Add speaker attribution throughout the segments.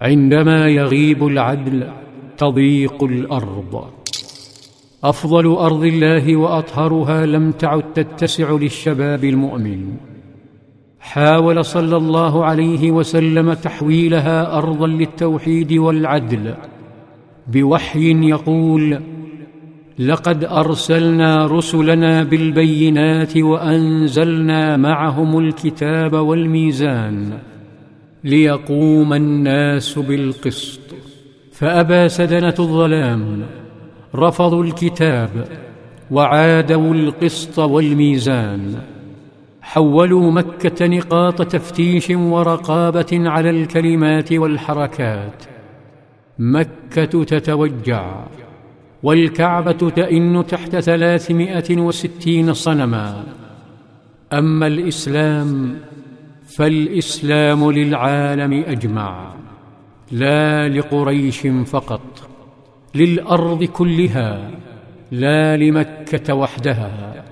Speaker 1: عندما يغيب العدل تضيق الأرض. أفضل أرض الله وأطهرها لم تعد تتسع للشباب المؤمن. حاول صلى الله عليه وسلم تحويلها أرضا للتوحيد والعدل. بوحي يقول لقد أرسلنا رسلنا بالبينات وأنزلنا معهم الكتاب والميزان. ليقوم الناس بالقسط. فأبى سدنة الظلام رفضوا الكتاب وعادوا القسط والميزان. حولوا مكة نقاط تفتيش ورقابة على الكلمات والحركات. مكة تتوجع والكعبة تئن تحت ثلاثمائة وستين صنما. أما الإسلام فالإسلام للعالم أجمع لا لقريش فقط للأرض كلها لا لمكة وحدها.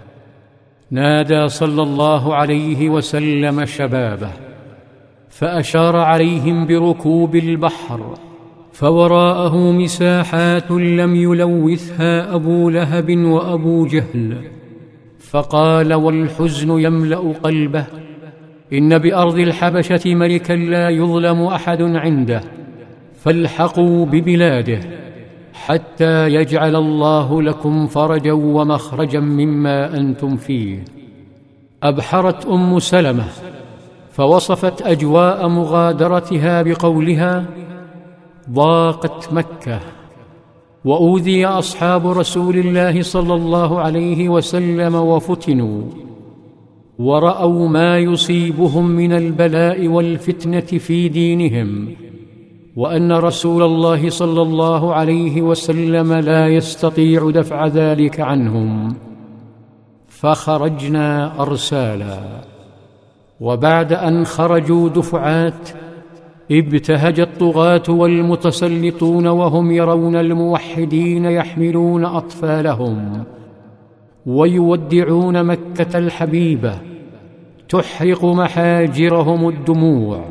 Speaker 1: نادى صلى الله عليه وسلم شبابه فأشار عليهم بركوب البحر فوراءه مساحات لم يلوثها أبو لهب وأبو جهل فقال والحزن يملأ قلبه. إن بأرض الحبشة ملكا لا يظلم أحد عنده فالحقوا ببلاده حتى يجعل الله لكم فرجا ومخرجا مما أنتم فيه. أبحرت أم سلمة فوصفت أجواء مغادرتها بقولها ضاقت مكة وأوذي أصحاب رسول الله صلى الله عليه وسلم وفتنوا. ورأوا ما يصيبهم من البلاء والفتنة في دينهم وأن رسول الله صلى الله عليه وسلم لا يستطيع دفع ذلك عنهم. فخرجنا أرسالا. وبعد أن خرجوا دفعات ابتهج الطغاة والمتسلطون وهم يرون الموحدين يحملون أطفالهم ويودعون مكة الحبيبة تحرق محاجرهم الدموع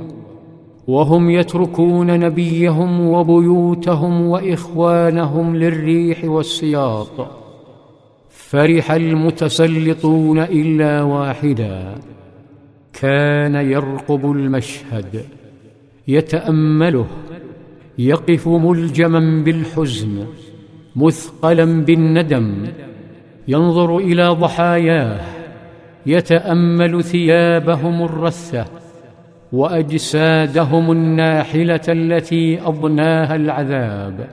Speaker 1: وهم يتركون نبيهم وبيوتهم وإخوانهم للريح والسياط فرح المتسلطون إلا واحدا. كان يرقب المشهد يتأمله يقف ملجما بالحزن مثقلا بالندم ينظر إلى ضحاياه يتأمل ثيابهم الرثه وأجسادهم الناحلة التي أضناها العذاب.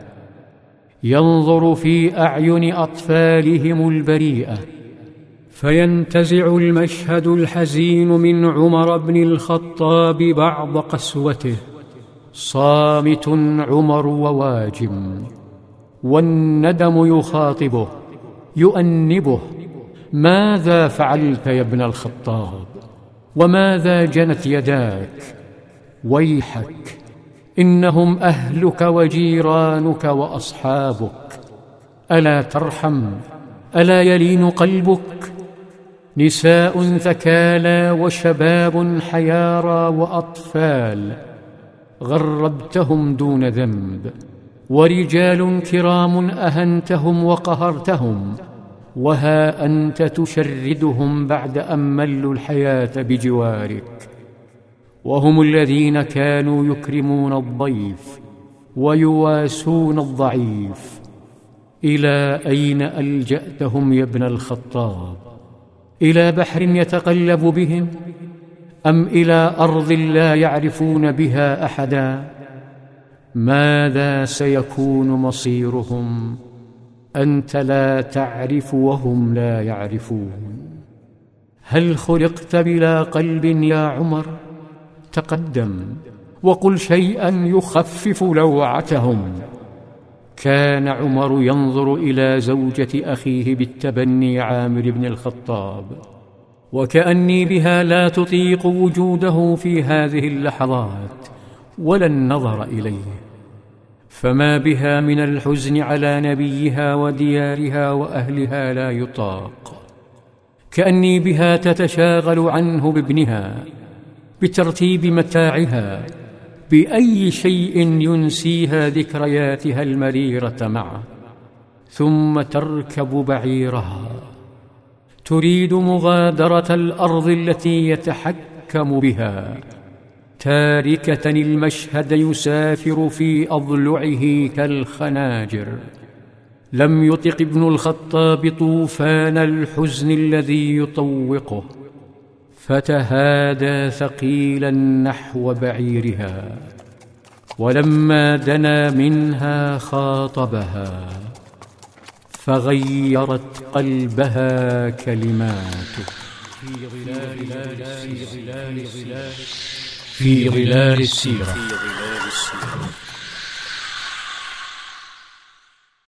Speaker 1: ينظر في أعين أطفالهم البريئة فينتزع المشهد الحزين من عمر بن الخطاب بعض قسوته صامت عمر وواجم والندم يخاطبه يؤنبه ماذا فعلت يا ابن الخطاب؟ وماذا جنت يداك؟ ويحك إنهم أهلك وجيرانك وأصحابك. ألا ترحم ألا يلين قلبك؟ نساء ثكالى وشباب حيارى وأطفال غربتهم دون ذنب. ورجال كرام أهنتهم وقهرتهم. وها انت تشردهم بعد ان ملوا الحياة بجوارك وهم الذين كانوا يكرمون الضيف ويواسون الضعيف إلى اين الجاتهم يا ابن الخطاب إلى بحر يتقلب بهم ام إلى ارض لا يعرفون بها احدا ماذا سيكون مصيرهم أنت لا تعرف وهم لا يعرفون. هل خلقت بلا قلب يا عمر؟ تقدم. وقل شيئا يخفف لوعتهم. كان عمر ينظر إلى زوجة أخيه بالتبني عامر بن الخطاب. وكأني بها لا تطيق وجوده في هذه اللحظات ولا النظر إليه. فما بها من الحزن على نبيها وديارها وأهلها لا يطاق. كأني بها تتشاغل عنه بابنها بترتيب متاعها بأي شيء ينسيها ذكرياتها المريرة معه ثم تركب بعيرها. تريد مغادرة الأرض التي يتحكم بها. تاركة المشهد يسافر في أضلعه كالخناجر. لم يطق ابن الخطاب طوفان الحزن الذي يطوقه فتهادى ثقيلا نحو بعيرها ولما دنا منها خاطبها فغيرت قلبها كلماته. في ظلال في ظلال في ظلال السيرة.